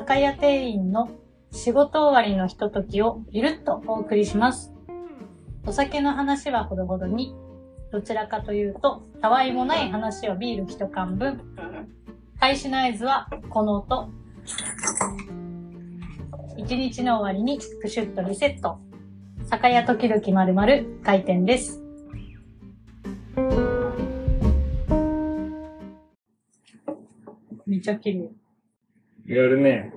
酒屋店員の仕事終わりのひとときをゆるっとお送りします。お酒の話はほどほどに、どちらかというと、たわいもない話はビール一缶分。開始の合図はこの音。一日の終わりにプシュッとリセット。酒屋時々まるまる開店です。めっちゃ綺麗。やるね。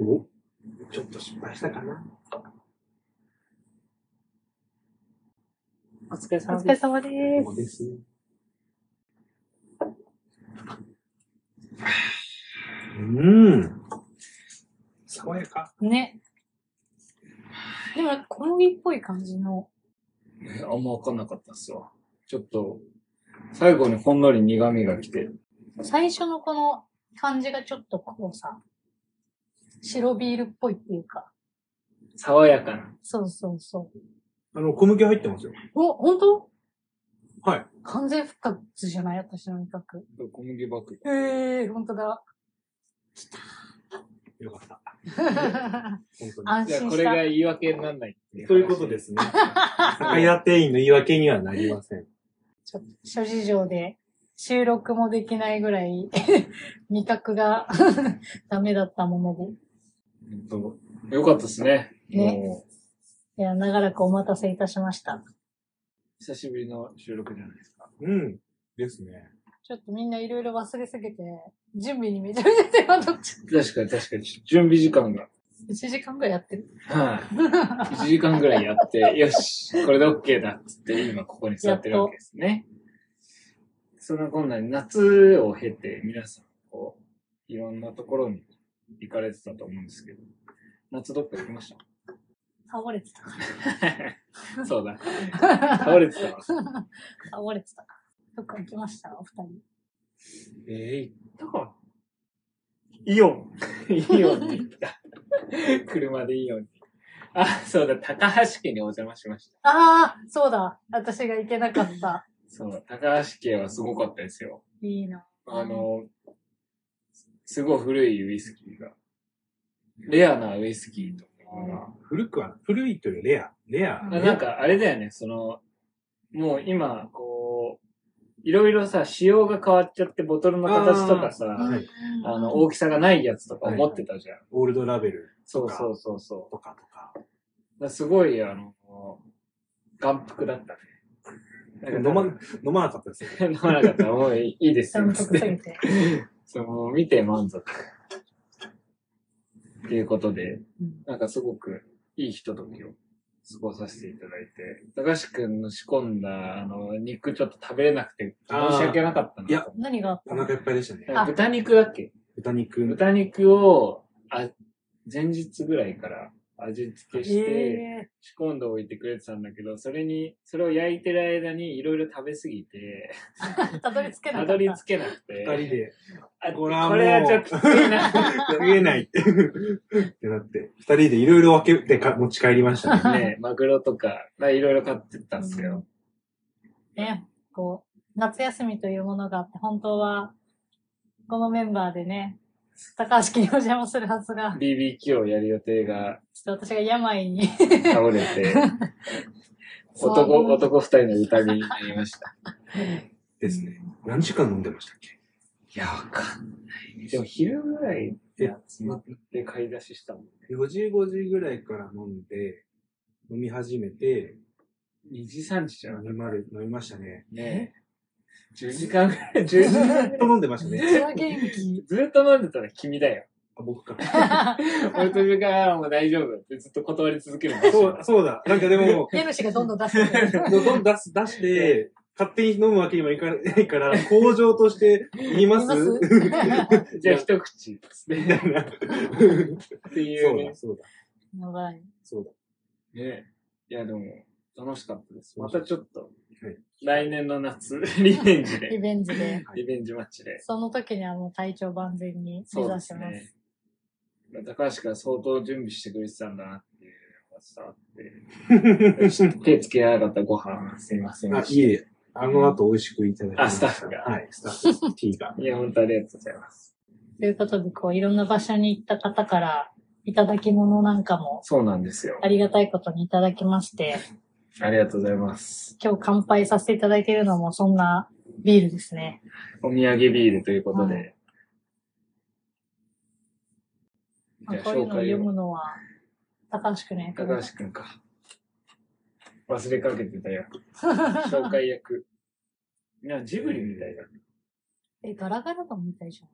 おちょっと失敗したかな。お疲れお疲れ様です。様でそうですね。うん。爽やか。す。ね。でも小麦っぽい感じの。えあんまわかんなかったっすわ。ちょっと、最後にほんのり苦味が来て。最初のこの感じがちょっとこうさ、白ビールっぽいっていうか。爽やかな。そうそうそう。あの、小麦入ってますよ。お、本当？はい。完全復活じゃない？私の味覚。小麦バク。へえー、本当だ。よかった。本当に。じゃあ安心した。これが言い訳にならないっていう。ということですね。酒屋店員の言い訳にはなりません。ちょっと諸事情で収録もできないぐらい 味覚が ダメだったもので。うんとよかったですね。ねいや、長らくお待たせいたしました。久しぶりの収録じゃないですか。うん。ですね。ちょっとみんないろいろ忘れすぎて、準備にめちゃめちゃ手間取っちゃっ確かに確かに。準備時間が。た。1時間ぐらいやってる。はい。1時間ぐらいやって、よし、これで OK だっつって、今ここに座ってるわけですね。そんなこんなに夏を経て、皆さん、こう、いろんなところに行かれてたと思うんですけど、夏どっか行きまし倒れてたかた そうだ。ら。倒れてたわ。倒れてたか。どっか行きました？お二人。えー、行ったかなイオン。イオンに行った。車でイオンに。あ、そうだ、高橋家にお邪魔しました。ああ、そうだ。私が行けなかった。そう、高橋家はすごかったですよ。いいな。あの、すごい古いウイスキーが。レアなウイスキーとか古くは、古いというレア。レア。うんなんかあれだよね、その、もう今、こう、いろいろさ、仕様が変わっちゃって、ボトルの形とかさ、あはいの、大きさがないやつとか持ってたじゃん。オールドラベルそうそうそうそとかとか。すごい、あの、眼福だったね。飲ま、飲まなかったですよ。飲まなかったらもういいですよ。残酷すぎて。そう、もう見て満足。っていうことで、うんなんかすごくいいひとときを過ごさせていただいて、高橋くんの仕込んだ、あの、肉ちょっと食べれなくて申し訳なかったなと。いや何が？あったのお腹いっぱいでしたね。あ豚肉だっけ？豚肉。豚肉を、あ、前日ぐらいから味付けして、え仕込んでおいてくれてたんだけど、それに、それを焼いてる間にいろいろ食べ過ぎて、ー、たどり着けなかった。たどり着けなくて、二人で、あこれはこれはちょっときついな。言えないって。ってなって、二人でいろいろ分けてか持ち帰りましたね。ね、マグロとか、まあいろいろ買ってったんですよ。ね、こう、夏休みというものがあって、本当は、このメンバーでね、高橋家にお邪魔するはずが、BBQ をやる予定がちょっと私が病に、倒れて、男、男二人の宴になりました。ですね。何時間飲んでましたっけ？いや、わかんない。でも昼ぐらいで集まって買い出ししたもんね。?4 時、5時ぐらいから飲んで、飲み始めて、2時3時じゃな飲みまる飲みましたね。ねえ。10時間ぐらい、10時ず間っと飲んでましためっね。ちゃ元気。ずっと飲んでたら君だよ。あ僕か。俺と時間もう大丈夫ってずっと断り続けるそう、そうだ。なんかでも、家主がどんどん出してくる。どんどん出す、出して、勝手に飲むわけにもいかないから、工場として言います？じゃあ一口ですみね。たいな。っていうねそうだ、。そうだ。やばい。そうだ。ねいや、でも、楽しかったです。またちょっとはい、来年の夏、リベンジリで、ベンジで。リベンジマッチで。その時にはもう体調万全に目そうで指してます。すね。高橋が相当準備してくれてたんだなっていうのが伝わって、手つけなかったご飯、すいませんあ、でした。いえ、あの後美味しくいただきました。あスタッフがはい、スタッフ。T が。いや、本当ありがとうございます。ということで、こう、いろんな場所に行った方から、いただき物なんかも、そうなんですよあ。りがたいことにいただきまして、ありがとうございます。今日乾杯させていただいているのも、そんなビールですね。お土産ビールということで。はじゃあこういうのを紹介を。読むのは、高橋くんの役高橋くんか。忘れかけてたよ。紹介役。いや、ジブリみたいだ。え、ガラガラだみたいじゃん。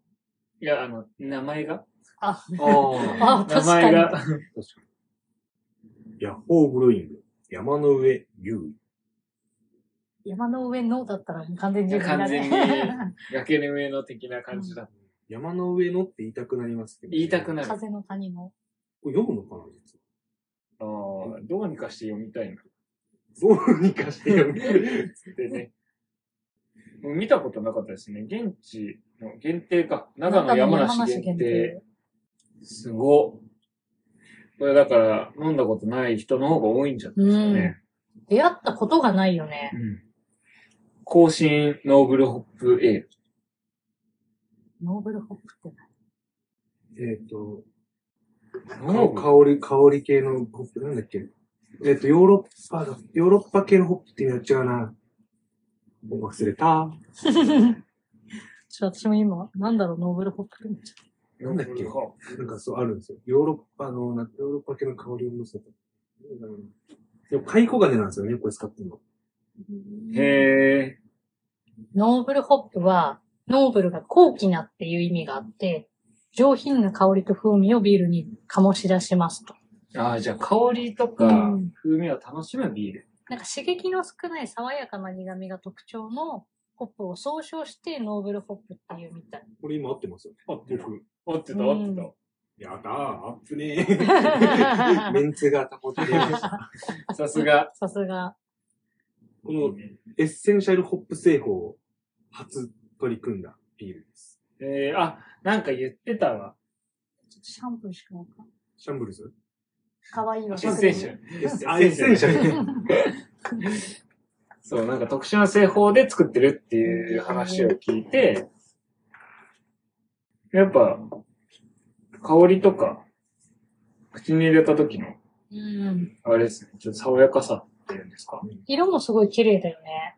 いや、あの、名前が？あ、あ あ、名確かに。前が？確かに。ヤッホーブロイング。山の上、竜。山の上のだったら完全に自分だ完全ね。に 崖の上の的な感じだ。山の上のって言いたくなりますけど。言いたくなる。あ風の谷の。これ読むのかな実あ、どうにかして読みたいな。は。どうにかして読む。でね。も う見たことなかったですね。現地の限定か。長野山梨限定。。すごっ。これだから、飲んだことない人の方が多いんじゃないですかね。出会ったことがないよね。うん。更新ノーブルホップエール。ノーブルホップって何？えっーブル香り、香り系のホップ、なんだっけ？えっ、と、ヨーロッパだ、ヨーロッパ系のホップっていうのは違うな。忘れた。ちょ私も今、なんだろう、ノーブルホップって言っちゃっなんだっけ？ノーブルホなんかそうあるんですよ。ヨーロッパの、なヨーロッパ系の香りを乗せた。でも、カイコガネなんですよね、これ使ってるの。た。へえ。ノーブルホップは、ノーブルが高貴なっていう意味があって、上品な香りと風味をビールに醸し出しますと。ああ、じゃあ香りとかうん風味を楽しむビール。なんか刺激の少ない爽やかな苦味が特徴のホップを総称してノーブルホップっていうみたい。これ今合ってますよね。合ってる僕。合ってた、合ってた。やだー、アップねー。メンツが保てました。さすが。さすが。このエッセンシャルホップ製法を初取り組んだビールです。えー、あ、なんか言ってたわ。ちょっとシャンプーしかないか。シャンブルズ？かわいいわ。エッセンシャル。エッセンシャルね。そう、なんか特殊な製法で作ってるっていう話を聞いて、やっぱ、香りとか、口に入れた時の、うん。あれですね、ちょっと爽やかさっていうんですか？色もすごい綺麗だよね。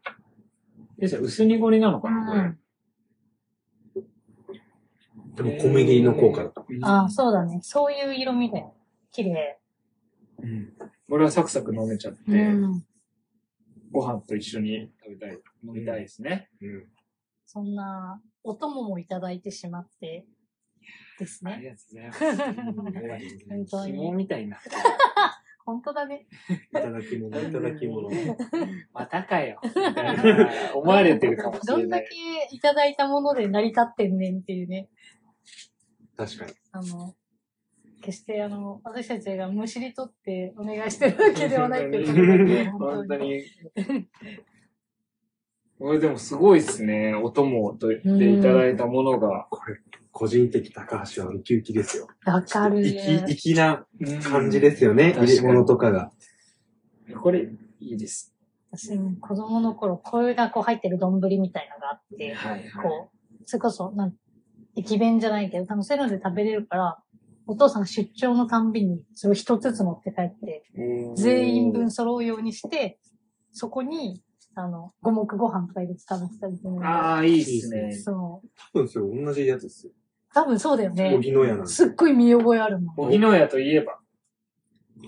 ですよ薄濁りなのかな、これ。でも小麦の効果だと。うんああ、そうだね。そういう色味だよ。綺麗。うん。俺はサクサク飲めちゃって、うん。ご飯と一緒に食べたい、飲みたいですね。うん。そんな、お供もいただいてしまって、ですね。ありがとうございます。本当に紐みたいな。本当だね。いただき物、いただき物。またかよ。思われてるかもしどんだれないけ。いただいたもので成り立ってんねんっていうね。確かに。あの、決してあの、私たちがむしり取ってお願いしてるわけではない本当に。これでもすごいっすね。お供と言っていただいたものが。これ、個人的高橋はウキウキですよ。わかる。粋、粋な感じでですよね。入れ物とかが。これ、いいです。私も子供の頃、これがこう入ってる丼みたいのがあって、はいはい。こう、それこそ、なん駅弁じゃないけど、多分そういうので食べれるから、お父さん出張のたんびに、それを一つずつ持って帰って、全員分揃うようにして、そこに、あの、五目ご飯とか入れて食べてたりするのでああ、いいっすね。そう。多分それ同じやつですよ。多分そうだよね。荻野屋なんすっごい見覚えあるもん。荻野屋といえば、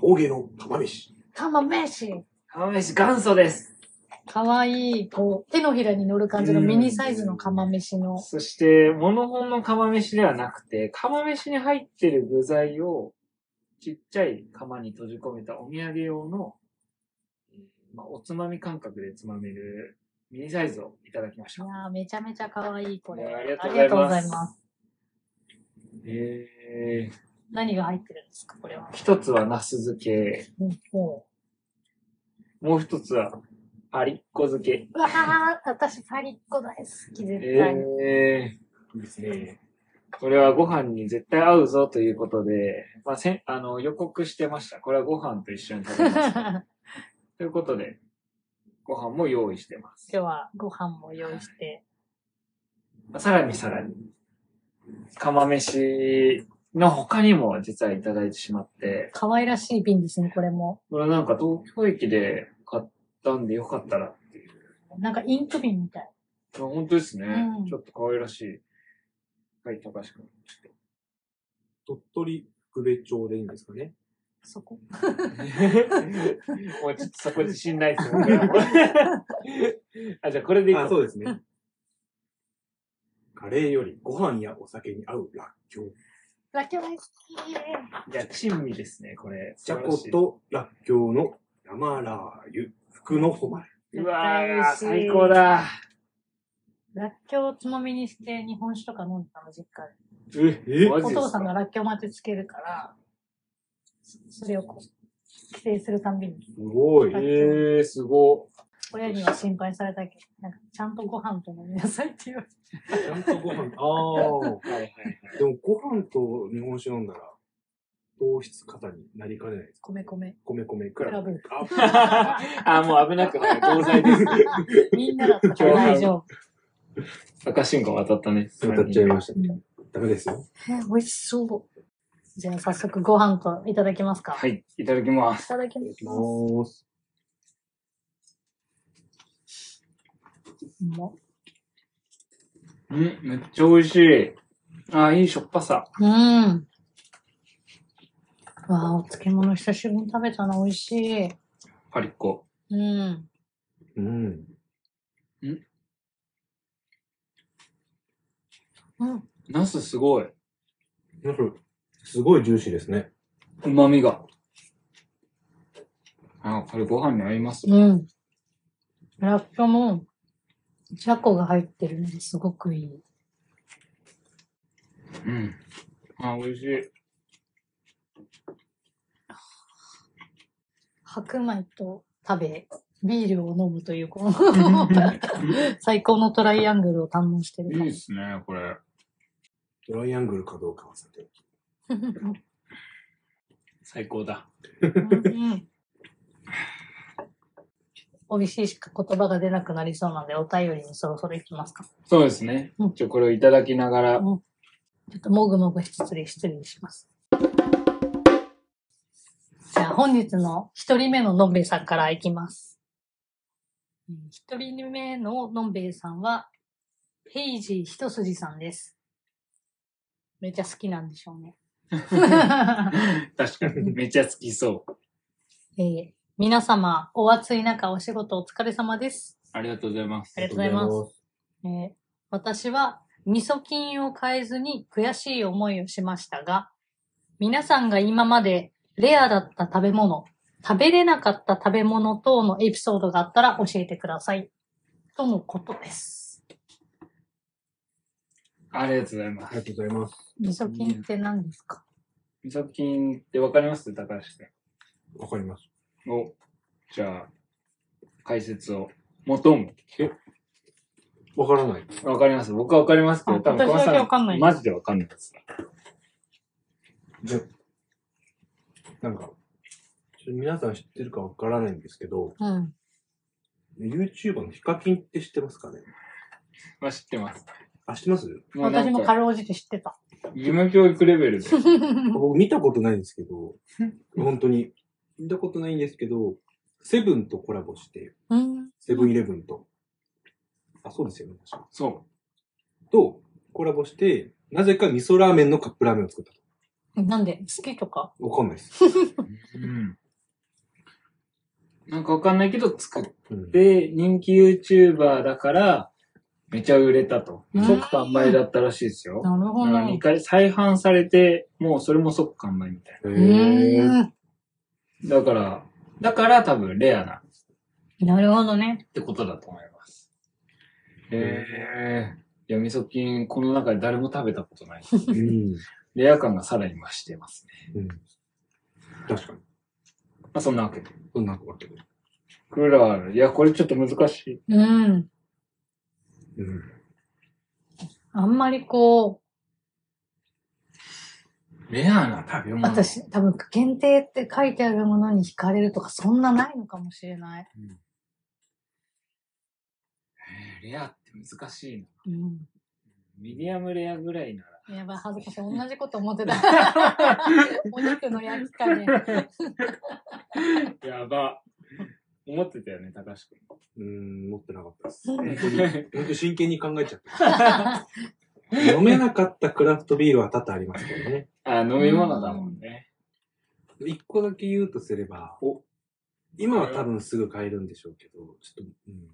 峠の釜飯。釜飯。釜飯元祖です。かわいい、こう、手のひらに乗る感じのミニサイズの釜飯の。そして、モノホンの釜飯ではなくて、釜飯に入ってる具材を、ちっちゃい釜に閉じ込めたお土産用の、えーまあ、おつまみ感覚でつまめるミニサイズをいただきました。いやーめちゃめちゃかわいい、これ。ありがとうごございますす。えー、何が入ってるんですか、これは？一つはナス漬け、うんももう一つはパリッコ漬け。わー、私パリッコ大好き、絶対。えいいですね。ー、これはご飯に絶対合うぞということで、まあ、せんあの予告してました。これはご飯と一緒に食べます。ということで、ご飯も用意してます。今日はご飯も用意して。まあさらにさらに、釜飯の他にも実はいただいてしまって、可愛らしい瓶ですね、これも。これなんか東京駅で買ったんでよかったらっていう。なんかインク瓶みたい。あ本当ですね。うんちょっと可愛らしい。はい、高橋君。ちょっ鳥取福部町でいいんですかね。そこ。と もうちょっとそこ自信ないですよ。僕らもあ、じゃあこれでいこう。あ、そうですね。カレーよりご飯やお酒に合うらっきょう。ラッキョ大好き。いや、珍味ですね、これ。じゃことらっきょうの生ラー油、福の誉れ。うわー、最高だ。ラッキョウをつまみにして日本酒とか飲んでたの、実家で。え、え？お父さんがラッキョウ待てつけるから、それをこう、帰省するたんびに。すごい。えー、すご。親には心配されたけど、なんかちゃんとご飯と飲みなさいって言われて。ちゃんとご飯。ああ。はいはいはい。でもご飯と日本酒飲んだら、糖質過多になりかねないです。米米。米米ククララブ。ブ。あ、あ、もう危なくない。同罪です。みんなだったら大丈夫。赤信号渡ったね。歌っちゃいましたね。うんダメですよ。え、美味しそう。じゃあ早速ご飯といただきますか。。はいい、いただきまいす。ただきます。ます。うん、めっちゃ美味しい。あ、いいしょっぱさ。うん。わあ、お漬物久しぶりに食べたの美味しい。パリッコ。うん。うん。うん。ナスすごい。なんか、すごいジューシーですね。旨味が。あ、これご飯に合います。うん。ラッキョも、じゃこが入ってるのですごくいい。うん。あ、美味しい。白米と食べ、ビールを飲むという、この 最高のトライアングルを堪能してるいいですね、これ。トライアングルかどうかはさておき。最高だ。うん美味しいしか言葉が出なくなりそうなので、お便りにそろそろ行きますか。そうですねうん。じゃあこれをいただきながら、ちょっともぐもぐ失礼、失礼します。じゃあ本日の一人目ののんべえさんからいきます。うん一人目ののんべえさんは、ヘイジー一筋さんです。めっちゃ好きなんでしょうね。確かに、めっちゃ好きそう。えー皆様、お暑い中お仕事お疲れ様です。ありがとうございますあ。りがとうございます。えー私は味噌菌を変えずに悔しい思いをしましたが、皆さんが今までレアだった食べ物、食べれなかった食べ物等のエピソードがあったら教えてください。とのことです。ありがとうございます。ありがとうございます。味噌菌って何ですか？味噌菌ってわかります？高橋わかります。君。お、じゃあ、解説を。求む。わからない。わかります？僕はわかりますけど、あ多分私だけわかんないマジでわかんないです。じゃ、なんか、皆さん知ってるかわからないんですけど、うん。YouTuber のヒカキンって知ってますかね？まあ知ってます。あ、知ってます？私もかか、ろうじて知ってた。義務教育レベルで。僕見たことないんですけど、本当に。見たことないんですけど、セブンとコラボして、うん。セブンイレブンと。あ、そうですよね。確かそと、コラボして、なぜか味噌ラーメンのカップラーメンを作ったと。なんで？好きとか？わかんないです。う。うん。なんかわかんないけど、作っうん、て、人気 YouTuber だから、めちゃ売れたとうん。即完売だったらしいですよ。なるほど。だから2回再販されて、もうそれも即完売みたい。な。だから、だから多分レアななるほどね。ってことだと思います。へえ。いや、味噌菌、この中で誰も食べたことない。うん。レア感がさらに増してますね。うん。確かに。まあ、そんなわけで。そんなわけで。クラール。いや、これちょっと難しい。うん。うん。あんまりこレアな食べう、物。私、多分限定って書いてあるものに惹かれるとか、そんなないのかもしれない。うんえーレアって難しいな。うん。ミディアムレアぐらいならやばい、恥ずかしい。同じこと思ってた。お肉の焼き加減。やば。思ってたよね、高橋うーん、持ってなかったです。うん本当に、本当に真剣に考えちゃった。飲めなかったクラフトビールは多々ありますけどね。君。あ、飲み物だもんね。一個だけ言うとすれば、お今は多分すぐ買えるんでしょうけど、ちょっと、うん、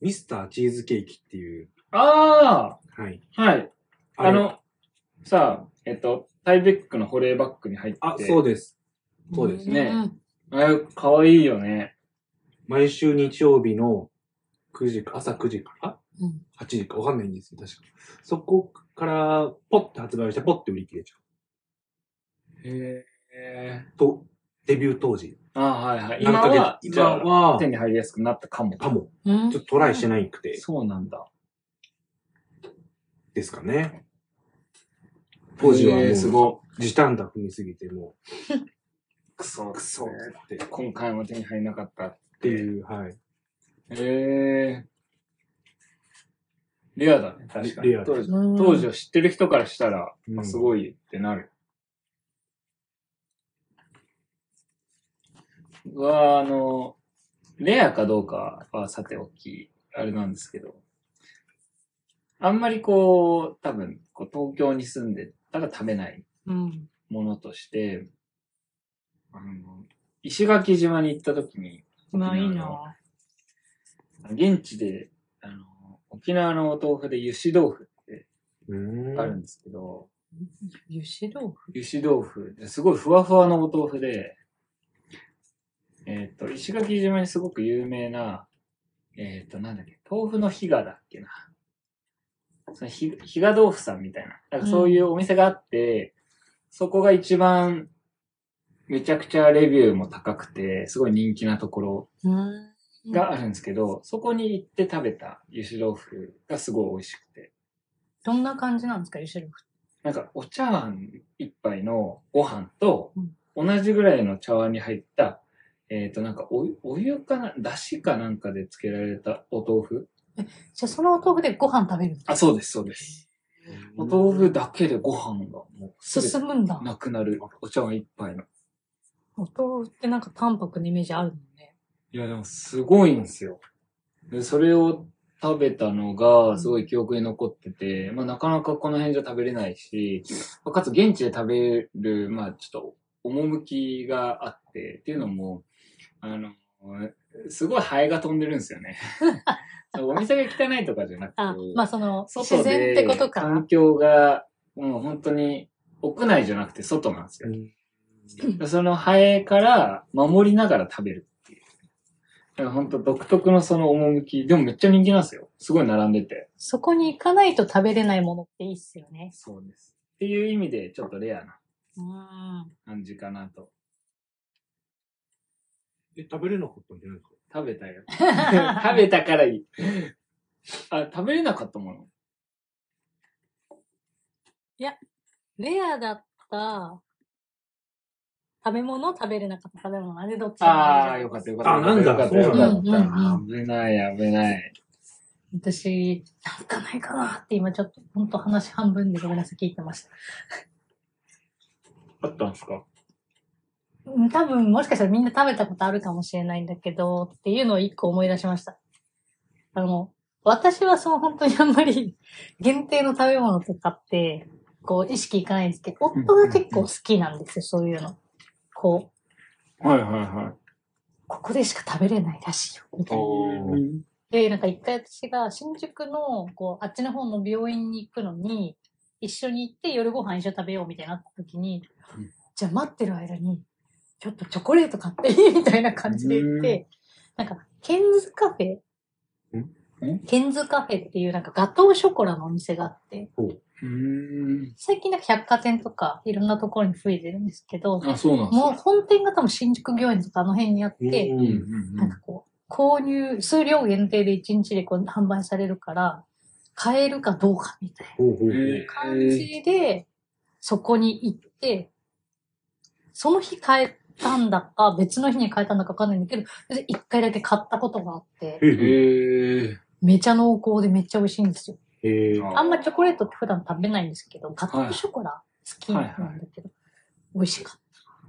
ミスターチーズケーキっていう、あはい。あはい。あれの、さあ、えっと、タイベックの保冷バッグに入ってて。あ、そうです。そうですねんあれ、かわいいよね。毎週日曜日の9時か、朝9時からうん。8時かわかんないんですよ、確か。そこから、ポッて発売して、ポッて売り切れちゃへえ。う。と、デビュー当時。あはいはい。何ヶ月？今は、今はあ、手に入りやすくなったかも。かも。うんちょっとトライしてないくて、そうなんだ。ですかね。当時はもすう、ご時短だ踏みすぎて、もい。くそ、う、くそって、っ今回も手に入らなかった。ていう、はい。へえ。レアだね、確かに。レア当時うん当時を知ってる人からしたら、うんあすごいってなる。うわあの、レアかどうかはさておき、あれなんですけど、あんまりこう、多分、こう東京に住んでたら食べないうん。ものとして、あの、石垣島に行った時に、まあいいな現地で、あの、沖縄のお豆腐で油脂豆腐って。あるんですけど、油脂豆腐？油脂豆腐ですごいふわふわのお豆腐で、えっ、と、石垣島にすごく有名な、えっ、と、なんだっけ、豆腐のひがだっけな。そのひ、ひが豆腐さんみたいな。なんかそういうお店があって、そこが一番、めちゃくちゃレビューも高くて、すごい人気なところうん。があるんですけど、そこに行って食べた油脂豆腐がすごい美味しくて。どんな感じなんですか、油脂豆腐。なんか、お茶碗一杯のご飯とうん、同じぐらいの茶碗に入った、えっ、と、なんかお湯、お湯かな、だしかなんかで漬けられたお豆腐？じゃあそのお豆腐でご飯食べるんあ、そうです、そうです。お豆腐だけでご飯がもう進むんだ。なくなるお茶碗一杯の。お豆腐ってなんか淡白なイメージあるもんね。いや、でもすごいんですよ。で、それを食べたのが、すごい記憶に残ってて、まあなかなかこの辺じゃ食べれないし、まあかつ現地で食べる、まあちょっと、趣があって、っていうのも、あの、すごいハエが飛んでるんですよね。お店が汚いとかじゃなくて、あ、まあその、自外然でってことか環。境が、もう本当に、屋内じゃなくて外なんですよ。そのハエから守りながら食べるっていう。だから本当独特のその趣。でもめっちゃ人気なんですよ。すごい並んでて。そこに行かないと食べれないものっていいっすよね。そうです。っていう意味でちょっとレアなうん。感じかなと。え、食べれなかったんじゃないですか？食べたよ。食べたからいい。あ、食べれなかったもの？レアだった食べ物？食べれなかった食べ物？あれどっち？ああ、よかったよかった。あなんだよかったよかった。危ない危ない。私、なんかないかなって今ちょっと、ほんと話半分でごめんなさい、聞いてました。あったんですか？うん多分、もしかしたらみんな食べたことあるかもしれないんだけど、っていうのを一個思い出しました。あの、私はそう本当にあんまり 限定の食べ物とかって、こう意識いかないんですけど、夫が結構好きなんですよ、そういうの。こう、はいはいはい。ここでしか食べれないらしいよ、みたいな。で、なんか一回私が新宿の、こう、あっちの方の病院に行くのに、一緒に行って夜ご飯一緒に食べようみたいになった時に、うん。じゃあ待ってる間に、ちょっとチョコレート買っていいみたいな感じで言って、なんか、ケンズカフェ。ん。ケンズカフェっていうなんかガトーショコラのお店があって。最近なんか百貨店とかいろんなところに増えてるんですけど、あ、そうなんもう本店が多分新宿御苑とかあの辺にあって、なんかこう、購入、数量限定で1日でこう販売されるから、買えるかどうかみたいな感じで、そこに行って、その日買えたんだか、別の日に買えたんだかわかんないんだけど、一回だけ買ったことがあって。めちゃ濃厚でめっちゃ美味しいんですよ。へえ。あんまチョコレートって普段食べないんですけど、ガトーショコラ好きなんだけど、美味しかっ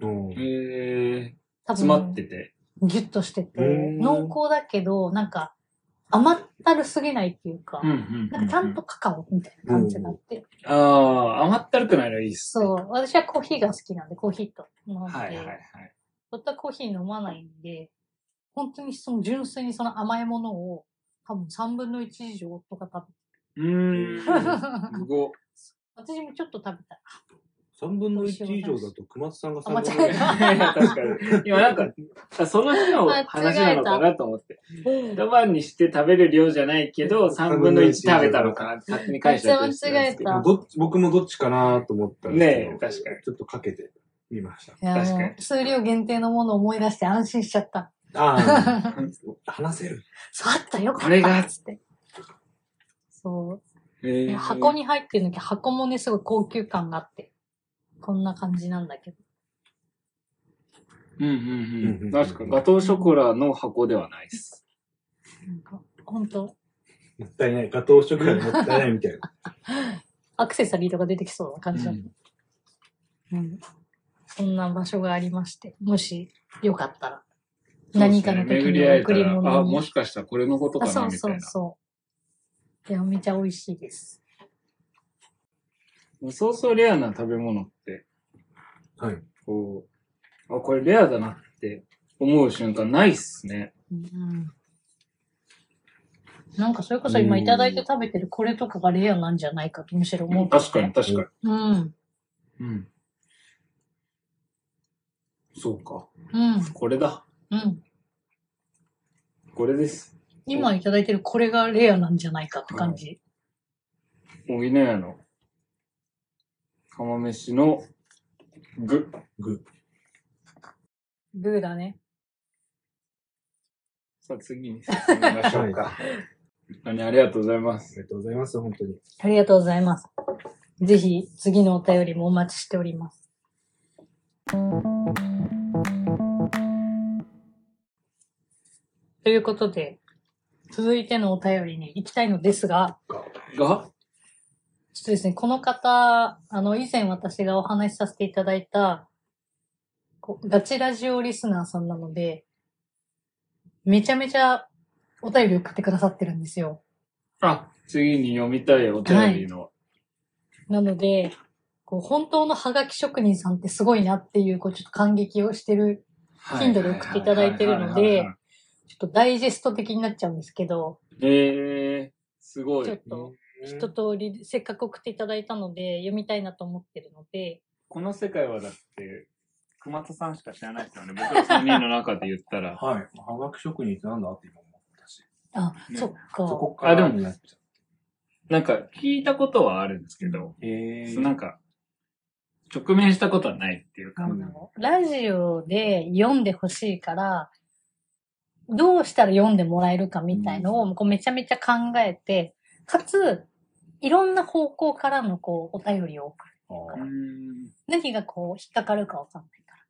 うんへえ。た。多詰まってて？ギュッとしてて、うん濃厚だけど、なんか甘ったるすぎないっていうか、うんうんなんかちゃんとカカオみたいな感じがあって、ああ、甘ったるくないのいいっす。そう、私はコーヒーが好きなんで、コーヒーと飲んで、はいはいはい。本当はコーヒー飲まないんで、本当にその純粋にその甘いものを多分3分の1以上とか食べうーん。てすご。私もちょっと食べた。3分の1以上だと熊津さんが3あ間分の違え1。た 確かに。今なんか、その日の話なのかなと思って。一晩にして食べる量じゃないけど、3分の1食べたのかなって勝手に返しちゃったりしてるんですけど間違えた僕もどっちかなと思ったんですけど。ねえ確かにちょっとかけてみました。確かに数量限定のものを思い出して安心しちゃった。ああ、そ話せる。うあったよかったこれがつって。そう。へー箱に入ってるんだけど、箱もね、すごい高級感があって。こんな感じなんだけど。うんうんううんん。確かに、ガトーショコラの箱ではないです。なんか、ほんと、もったいない。ガトーショコラもったいないみたいな。アクセサリーとか出てきそうな感じだった。うん。そんな場所がありまして、もしよかったら、何かの時に贈り物に。もしかしたらこれのことあ、かな、そうそみたいうな。そう。いや、めちゃ美味しいです。そうそうレアな食べ物って、はい。こう、あ、これレアだなって思う瞬間ないっすね。うん。なんかそれこそ今いただいて食べてるこれとかがレアなんじゃないかとむしろ思ってて確かに、確かに。うん。うん。そうか。うん。これだ。うん。これです。今いただいてるこれがレアなんじゃないかって感じ。おいねやの、釜飯の具。ググーだね。さあ次に進みましょうか。何ありがとうございまあす。りがとうございます、本当に。ありがとうございます。ぜひ次のお便りもお待ちしております。ということで、続いてのお便りに行きたいのですが、が？ちょっとですね、この方、あの、以前私がお話しさせていただいた、こうガチラジオリスナーさんなので、めちゃめちゃお便り送ってくださってるんですよ。あ、次に読みたいお便りの。なので、こう本当のハガキ職人さんってすごいなっていう、こうちょっと感激をしてる、頻度で送っていただいてるのでちょっとダイジェスト的になっちゃうんですけど、えー、すごい。ちょっと一通りせっかく送っていただいたので読みたいなと思ってるので、この世界はだって、熊田さんしか知らないですよね。僕ら3人の中で言ったら。はい。はがき職人ってなんだって今思ったし。あ、ねそっか。そこからあでもになっちゃなんか聞いたことはあるんですけど、う。へなんか、直面したことはないっていうか。ラジオで読んでほしいから、どうしたら読んでもらえるかみたいのを、こうめちゃめちゃ考えて、かつ、いろんな方向からのこう、お便りを送る。あうーん何がこう、引っかかるかわかんないから。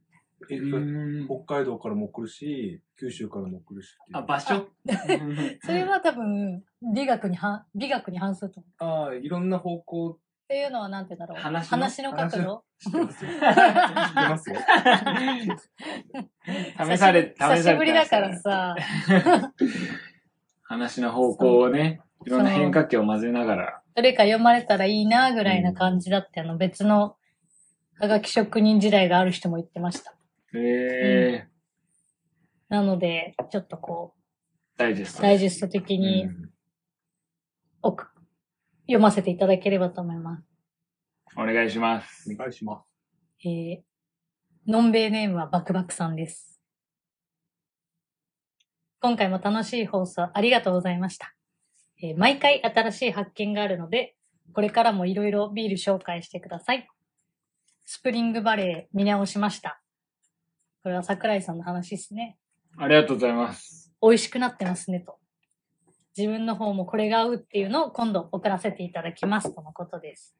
北海道からも来るし、九州からも来るしあ、場所？それは多分、美学には、美学に反すると思う。ああ、いろんな方向っていうのはなんて言うんだろう。話の？の角度？試され、試され久しぶりだからさ、話の方向をね、いろんな変化球を混ぜながら。どれか読まれたらいいな、ぐらいな感じだって、あの別の、はがき職人時代がある人も言ってました。えー、なので、ちょっとこダイジェスう、ト。ダイジェスト的におく、読ませていただければと思います。お願いします。お願いします。えー、のんべいネームはバクバクさんです。今回も楽しい放送ありがとうございました。えー毎回新しい発見があるので、これからもいろいろビール紹介してください。スプリングバレー見直しました。これは桜井さんの話ですね。ありがとうございます。美味しくなってますねと。自分の方もこれが合うっていうのを今度送らせていただきますとのことです。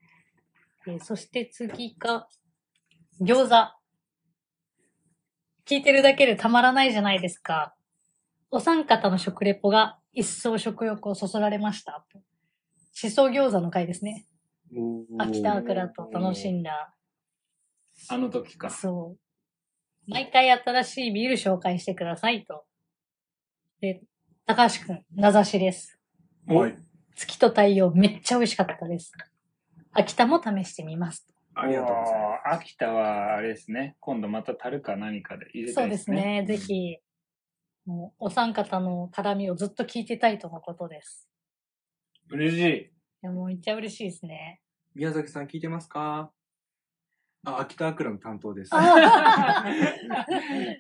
えーそして次が、餃子。聞いてるだけでたまらないじゃないですか。お三方の食レポが一層食欲をそそられました。しそ餃子の回ですね。秋田桜と楽しんだ。あの時か。そう。毎回新しいビール紹介してくださいと。で、高橋くん、名指しです。はい。月と太陽めっちゃ美味しかったです。秋田も試してみます。ありがとうございます。秋田は、あれですね。今度また樽か何かで入れたそうでいですすね。ね。ぜひ、もうお三方の絡みをずっと聞いてたいとのことです。嬉しい。いや、もうめっちゃ嬉しいですね。宮崎さん聞いてますか？あ、秋田アクラの担当です。あ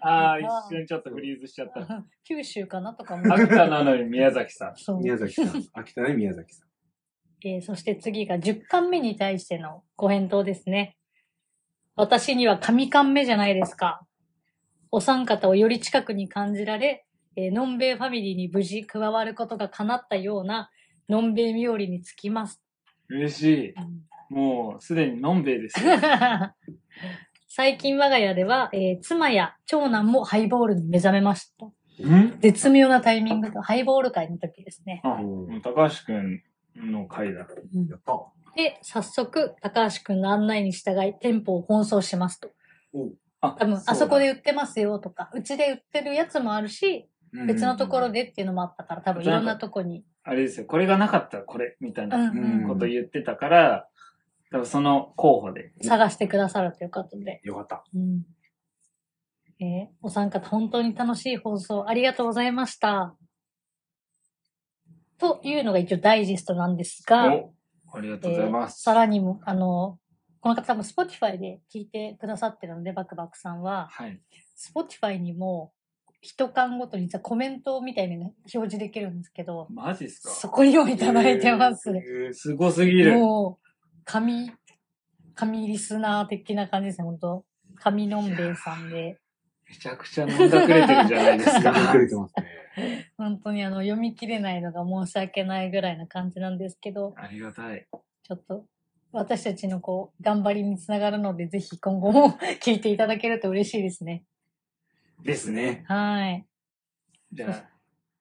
ああ、一瞬ちょっとフリーズしちゃった。九州かなとかも。秋田なのに宮崎さん。そう。宮崎さん。秋田ね、宮崎さん。えーそして次が10巻目に対してのご返答ですね。私には神巻目じゃないですか。お三方をより近くに感じられ、えーのんべいファミリーに無事加わることが叶ったような、のんべい冥利につきます。嬉しい。もう、すでにのんべえですよ。最近我が家では、えー妻や長男もハイボールに目覚めました。ん？絶妙なタイミングとハイボール会の時ですね。あ、高橋くんの回だ。やった。で、早速、高橋くんの案内に従い、店舗を奔走しますと。あ多分、あそこで売ってますよとか、うちで売ってるやつもあるし、別のところで。でっていうのもあったから、多分いろんなとこに。あれですよ。これがなかったらこれ、みたいなうんうんこと言ってたから、多分その候補で。探してくださるということで。よかった。うん。えーお三方本当に楽しい放送ありがとうございました。というのが一応ダイジェストなんですが、おありがとうございます。さらにも、あの、この方多分 Spotify で聞いてくださってるので、バクバクさんは、はい。Spotify にも、一巻ごとに実はコメントみたいにね表示できるんですけど、マジっすか？そこにもいただいてます。えーすごすぎる。もう、神、神リスナー的な感じですね、本当神のんべえさんで。めちゃくちゃ飲んだくれてるじゃないですか。くれてますね。本当にあの、読み切れないのが申し訳ないぐらいな感じなんですけど、ありがたい。ちょっと、私たちのこう、頑張りにつながるので、ぜひ今後も聞いていただけると嬉しいですね。ですね。はい。じゃあ、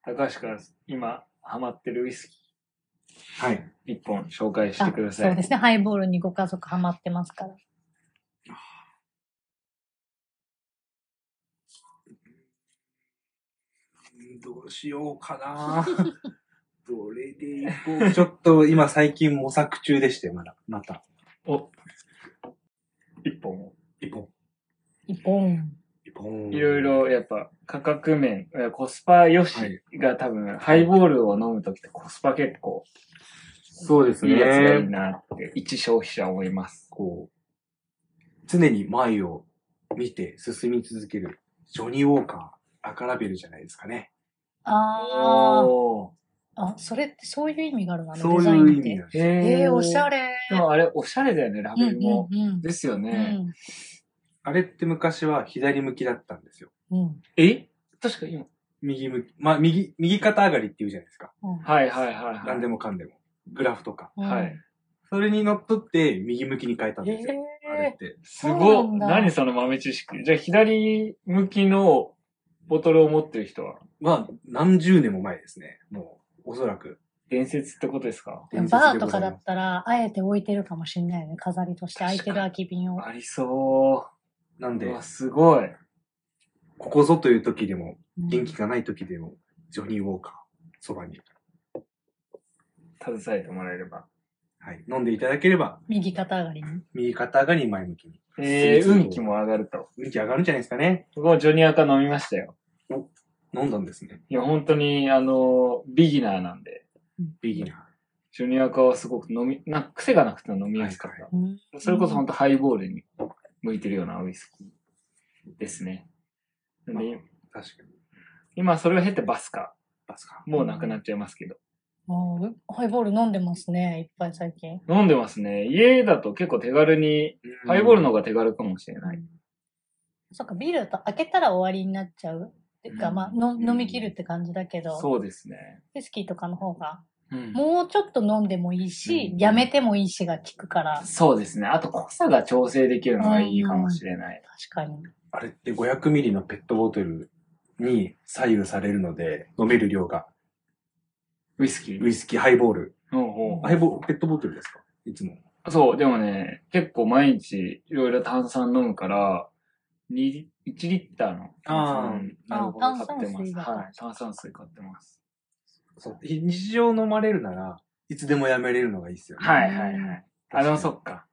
高橋から今ハマってるウイスキはい。ー一本紹介してください。そうですね。ハイボールにご家族ハマってますから。うんどうしようかな。どれでいこう。ちょっと今最近模索中でして、まだ。また。お一本を。一本。一本。いろい。ろやっぱ価格面、コスパ良しが多分、ハイボールを飲むときってコスパ結構そうですいいやつがいいね。なって、一消費者は思います。こう、常に前を見て進み続ける、ジョニー・ウォーカー、赤ラベルじゃないですかね。あおーー。あ、それってそういう意味があるの？あのそうデザインって。いう意味なんです。えー、おしゃれ。れでもあれ、おしゃれだよね、ラベルも。うんうんですようね。ん。あれって昔は左向きだったんですよ。うん。うん。え？確か今。右向き、まあ、右、右肩上がりって言うじゃないですか。うんはいはいはいはい。何でもかんでも。グラフとか。はい。。それにのっとって右向きに変えたんえですよ。あれっー、て。すそうごなんだ何その豆知識。じゃあ、左向きのボトルを持ってる人は、まあ、何十年も前ですね。もう、おそらく。伝説ってことですか？伝説バーとかだったら、あえて置いてるかもしれないよね。飾りとして空いてる空き瓶を。ありそなんですごい。ここぞという時でも、うん元気がない時でも、ジョニー・ウォーカー、そばに、携えてもらえれば。はい。飲んでいただければ、右肩上がりに。右肩上がり前向きに。えー、運気も上がると。運気上がるんじゃないですかね。僕もジョニアカ飲みましたよ。飲んだんですね。いや、本当に、あの、ビギナーなんで、ビギナジョニアカはすごく飲み、なんか癖がなくて飲みやすかった。それこそ本当ハイボールに向いてるようなウイスキーですね。でー。確かに。今それを経てバスカ。バスか。もうなくなっちゃいますけど。あーハイボール飲んでますね。いっぱい最近。飲んでますね。家だと結構手軽に、ハイボールの方が手軽かもしれない。そっか、ビールだと開けたら終わりになっちゃう。っていうか、うんまあの、飲み切るって感じだけど、そうですね。ウイスキーとかの方が、うんもうちょっと飲んでもいいし、うんやめてもいいしが効くから、そうですね。あと濃さが調整できるのがいいかもしれない。確かに。あれって500ミリのペットボトルに左右されるので、飲める量が、ウイスキー？ウイスキー、ハイボール。ほうほう相棒、ペットボトルですか？いつも。そう、でもね、結構毎日いろいろ炭酸飲むから、2 1リッターの炭酸なるほど買ってます。炭酸水買ってます。そう。日常飲まれるなら、いつでもやめれるのがいいですよね。はいはいはい。あ、でもそっか。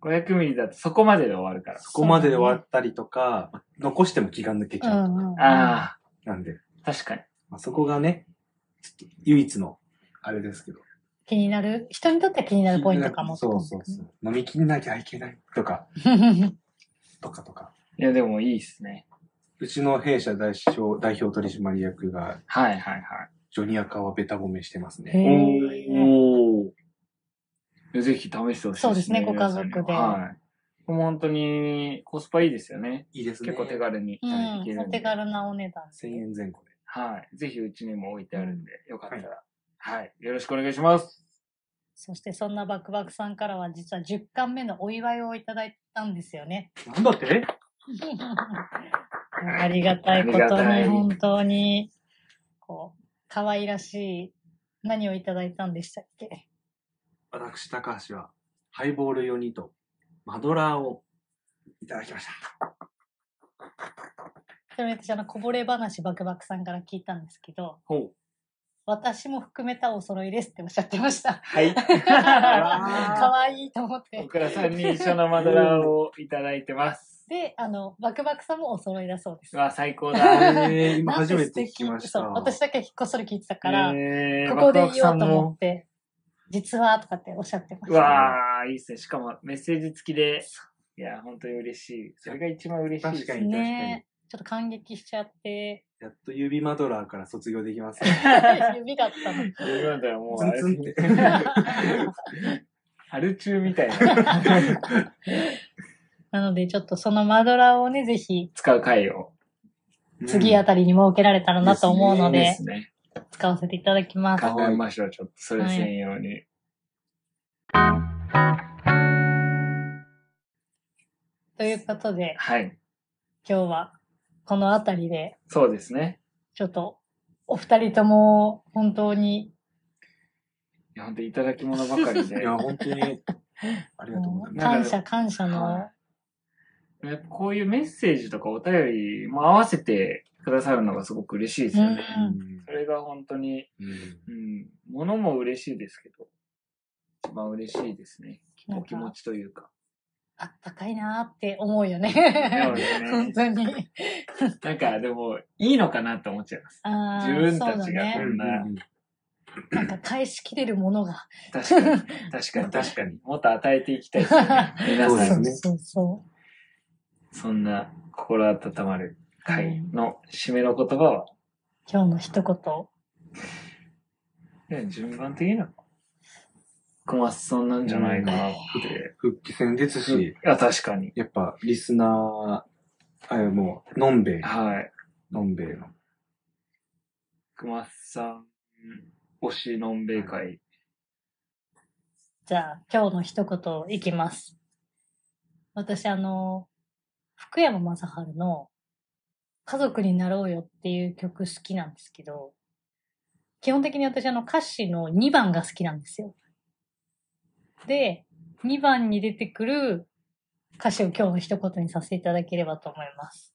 500ミリだとそこまでで終わるから。そこまでで終わったりとか、残しても気が抜けちうゃう。んうん。あなんで、あ、確かに。まあ、そこがね、ちょっと唯一の、あれですけど。気になる、人にとっては気になるポイントかも。そうそうそう。飲み切んなきゃいけないとか、とかとか。いや、でもいいっすね。うちの弊社代表代表取締役が、はいはいはい。ジョニアカはベタ褒めしてますへね。ーおぜひ試してほしいですね。そうですねご家族ではい。もう本当にコスパいいですよね。いいですね。結構手軽にいうん。お手軽なお値段1000円前後で。はい。ぜひうちにも置いてあるんで、よかったら、はい。よろしくお願いします。そしてそんなバクバクさんからは実は10巻目のお祝いをいただいたんですよね。なんだって？ありがたいことに、本当に、こう、可愛らしい、何をいただいたんでしたっけ？私、高橋は、ハイボール用にと、マドラーをいただきました。ちなみに私、あの、こぼれ話バクバクさんから聞いたんですけど。私も含めたお揃いですっておっしゃってました。はい。可愛いと思って。僕ら3人一緒のマドラーをいただいてます。で、あの、バクバクさんもお揃いだそうです。うわ、最高だ。えー、今初めて聞きました。そう、私だけこっそり聞いてたから、えーここで言おうと思って、実はとかっておっしゃってましうた。わー、いいっすね。しかもメッセージ付きで。いや、本当に嬉しい。それが一番嬉しいです。確かにねちょっと感激しちゃって、やっと指マドラーから卒業できますね。指があったの。今ではもうあれ、ツンツンって。春中みたいな。なので、ちょっとそのマドラーをね、ぜひ、使う回を。次あたりに設けられたらなと思うのでですね。使わせていただきます。考えましょう、ちょっと。それ専用に。ということで、はい。今日はこのあたりで、そうですね。ちょっと、お二人とも本当に、いや、本当にいただき物ばかりで。いや、本当に、ありがとうございます。感謝感謝の、はいやっぱこういうメッセージとかお便りも合わせてくださるのがすごく嬉しいですよね。うんそれが本当に、うんうん、物も嬉しいですけど、一番嬉しいですね。お気持か、ちというか。あったかいなーって思うよね。ね本当に。なんかでも、いいのかなって思っちゃいます。あ自分たちが。こんな、なんか返しきれるものが。確かに、確かに、確かに。もっと与えていきたいですよね。皆そうさんに。ですねそうそそんな心温まる会の締めの言葉は、う。今日の一言。ね順番的には、小松さんなんじゃないかなって。復帰戦ですいし、や、確かに。やっぱ、リスナー、あもう、のんべい、はい。のんべいの。小松さん、推しのんべい会。じゃあ、今日の一言いきます。私、あの、福山雅治の家族になろうよっていう曲好きなんですけど、基本的に私あの歌詞の2番が好きなんですよ。で、2番に出てくる歌詞を今日の一言にさせていただければと思います。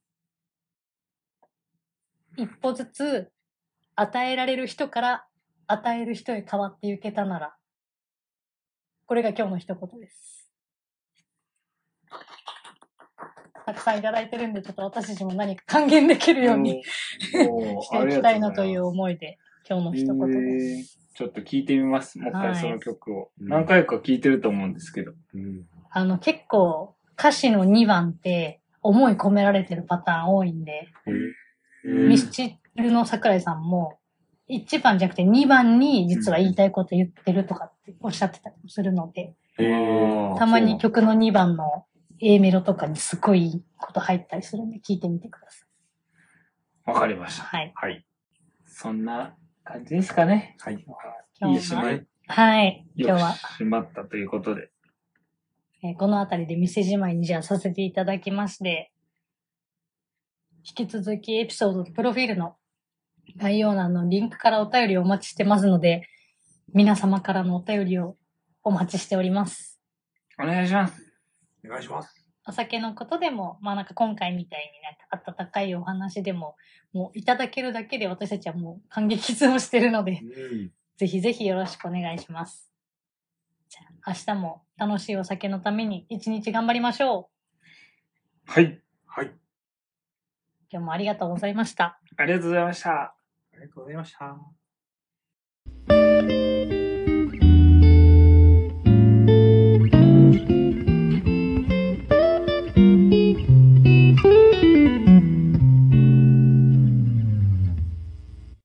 一歩ずつ与えられる人から与える人へ変わっていけたなら、これが今日の一言です。たくさんいただいてるんで、ちょっと私たちも何か還元できるように していきたいなという思いで、今日の一言です。ちょっと聞いてみます。もう一はい回その曲を。うん何回か聞いてると思うんですけど。うん。あの、結構歌詞の2番って思い込められてるパターン多いんで、ミスチルの桜井さんも、1番じゃなくて2番に実は言いたいこと言ってるとかっておっしゃってたりもするので、えーたまに曲の2番の A メロとかにすごいいいこと入ったりするんで聞いてみてください。わかりました。はい。はい。そんな感じですかね。はい。今日は、いい締め。はい。よく今日は、締まったということで。えーこのあたりで店じまいにじゃあさせていただきまして、引き続きエピソードとプロフィールの概要欄のリンクからお便りをお待ちしてますので、皆様からのお便りをお待ちしております。お願いします。お願いします。お酒のことでも、まあなんか今回みたいになんか温かいお話でも、もういただけるだけで私たちはもう感激痛をしてるので、うん。ぜひぜひよろしくお願いします。じゃあ明日も楽しいお酒のために一日頑張りましょう。はい。はい。今日もありがとうございました。ありがとうございました。ありがとうございました。